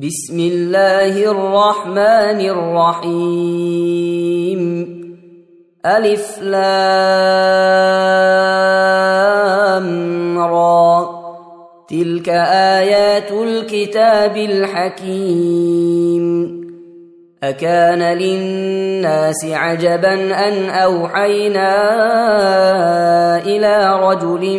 بسم الله الرحمن الرحيم. ألف لام را. تلك آيات الكتاب الحكيم. أكان للناس عجبا أن أوحينا إلى رجل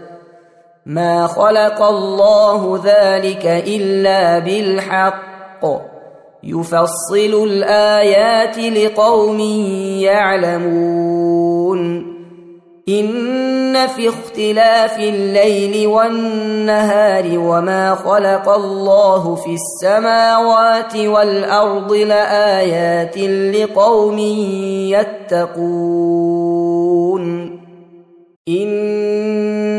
ما خلق الله ذلك الا بالحق يفصل الايات لقوم يعلمون ان في اختلاف الليل والنهار وما خلق الله في السماوات والارض لايات لقوم يتقون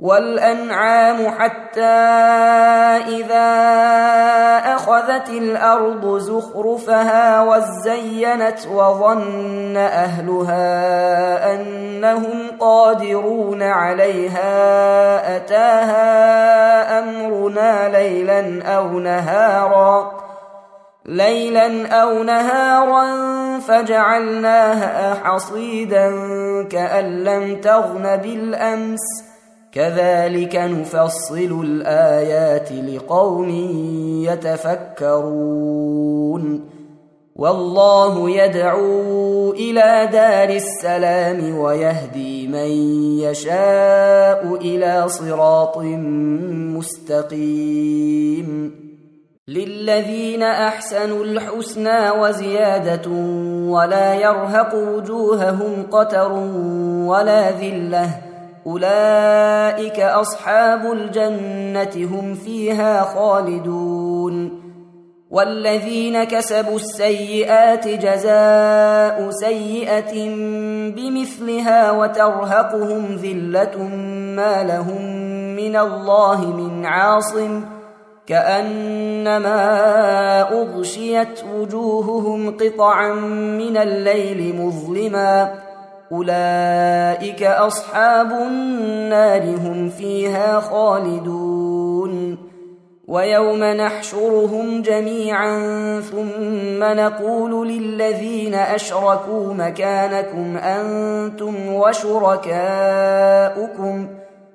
والأنعام حتى إذا أخذت الأرض زخرفها وزينت وظن أهلها أنهم قادرون عليها أتاها أمرنا ليلا أو نهارا ليلا أو نهارا فجعلناها حصيدا كأن لم تغن بالأمس كذلك نفصل الآيات لقوم يتفكرون. والله يدعو إلى دار السلام ويهدي من يشاء إلى صراط مستقيم. للذين أحسنوا الحسنى وزيادة ولا يرهق وجوههم قتر ولا ذلة أولئك أصحاب الجنة هم فيها خالدون. والذين كسبوا السيئات جزاء سيئة بمثلها وترهقهم ذلة ما لهم من الله من عاصم كأنما أغشيت وجوههم قطعا من الليل مظلما أولئك أصحاب النار هم فيها خالدون. ويوم نحشرهم جميعا ثم نقول للذين أشركوا مكانكم أنتم وشركاؤكم.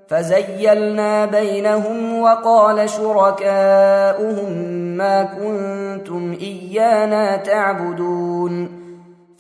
فزيلنا بينهم وقال شركاؤهم ما كنتم إيانا تعبدون.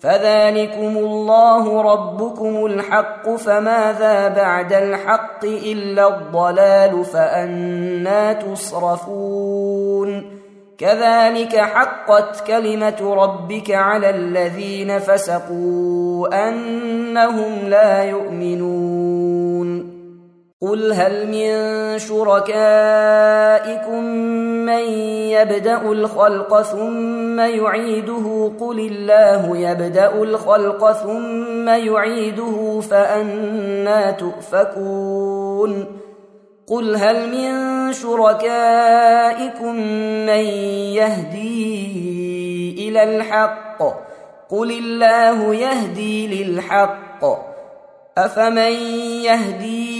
فذلكم الله ربكم الحق فماذا بعد الحق إلا الضلال فأنا تصرفون. كذلك حقت كلمة ربك على الذين فسقوا أنهم لا يؤمنون. قل هل من شركائكم من يبدا الخلق ثم يعيده قل الله يبدا الخلق ثم يعيده فانا تؤفكون قل هل من شركائكم من يهدي إلى الحق قل الله يهدي للحق افمن يهدي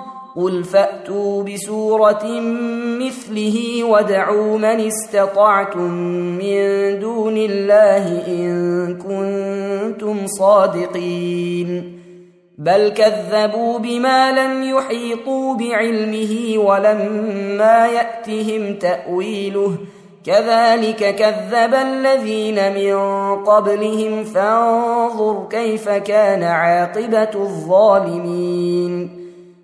قل فاتوا بسوره مثله وادعوا من استطعتم من دون الله ان كنتم صادقين بل كذبوا بما لم يحيطوا بعلمه ولما ياتهم تاويله كذلك كذب الذين من قبلهم فانظر كيف كان عاقبه الظالمين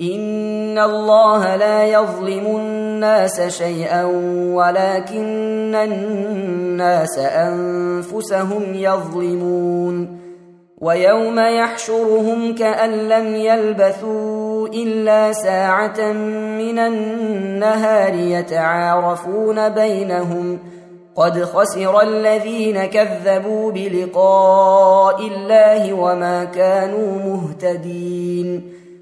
ان الله لا يظلم الناس شيئا ولكن الناس انفسهم يظلمون ويوم يحشرهم كان لم يلبثوا الا ساعه من النهار يتعارفون بينهم قد خسر الذين كذبوا بلقاء الله وما كانوا مهتدين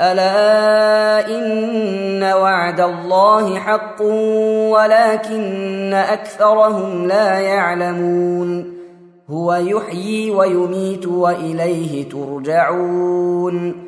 ألا إن وعد الله حق ولكن أكثرهم لا يعلمون هو يحيي ويميت وإليه ترجعون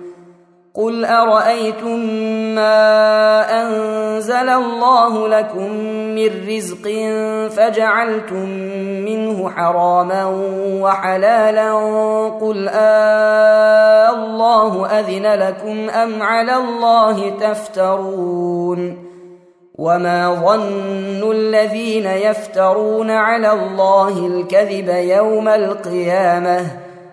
قل ارايتم ما انزل الله لكم من رزق فجعلتم منه حراما وحلالا قل آه الله اذن لكم ام على الله تفترون وما ظن الذين يفترون على الله الكذب يوم القيامه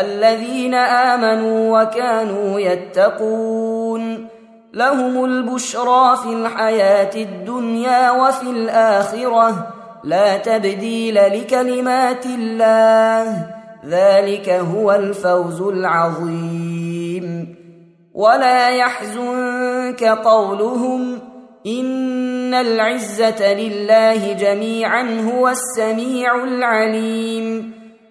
الذين آمنوا وكانوا يتقون. لهم البشرى في الحياة الدنيا وفي الآخرة. لا تبديل لكلمات الله. ذلك هو الفوز العظيم. ولا يحزنك قولهم إن العزة لله جميعا هو السميع العليم.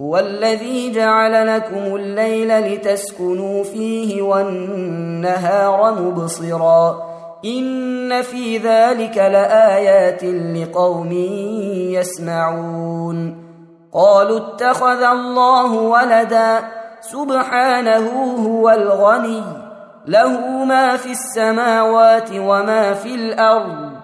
هو الذي جعل لكم الليل لتسكنوا فيه والنهار مبصرا إن في ذلك لآيات لقوم يسمعون قالوا اتخذ الله ولدا سبحانه هو الغني له ما في السماوات وما في الأرض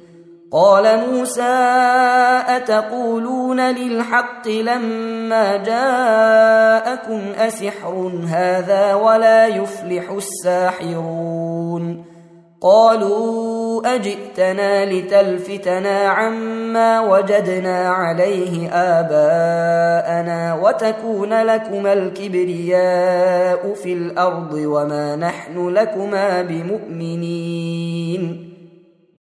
قال موسى أتقولون للحق لما جاءكم أسحر هذا ولا يفلح الساحرون؟ قالوا أجئتنا لتلفتنا عما وجدنا عليه آباءنا وتكون لكما الكبرياء في الأرض وما نحن لكما بمؤمنين.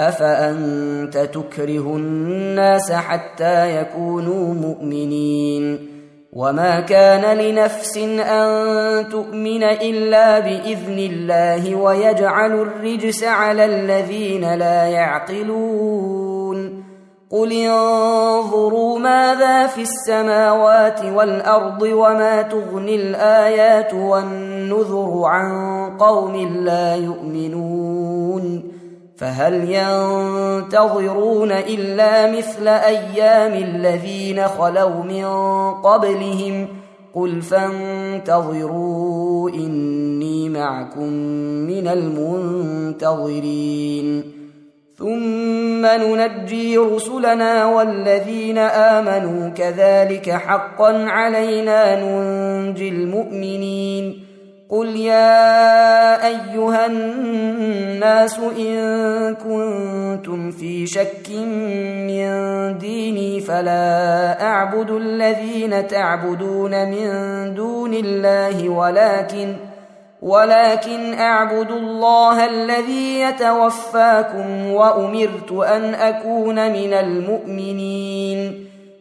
أفأنت تكره الناس حتى يكونوا مؤمنين؟ وما كان لنفس أن تؤمن إلا بإذن الله ويجعل الرجس على الذين لا يعقلون. قل انظروا ماذا في السماوات والأرض وما تغني الآيات والنذر عن قوم لا يؤمنون. فهل ينتظرون إلا مثل أيام الذين خلوا من قبلهم قل فانتظروا إني معكم من المنتظرين ثم ننجي رسلنا والذين آمنوا كذلك حقا علينا ننجي المؤمنين قل يا ايها الناس ان كنتم في شك من ديني فلا اعبد الذين تعبدون من دون الله ولكن ولكن اعبد الله الذي يتوفاكم وامرت ان اكون من المؤمنين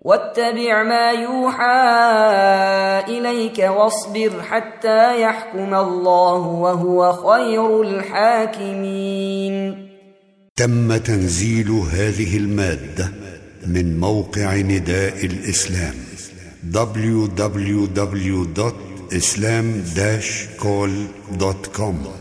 واتبع ما يوحى إليك واصبر حتى يحكم الله وهو خير الحاكمين. تم تنزيل هذه المادة من موقع نداء الإسلام www.islam-call.com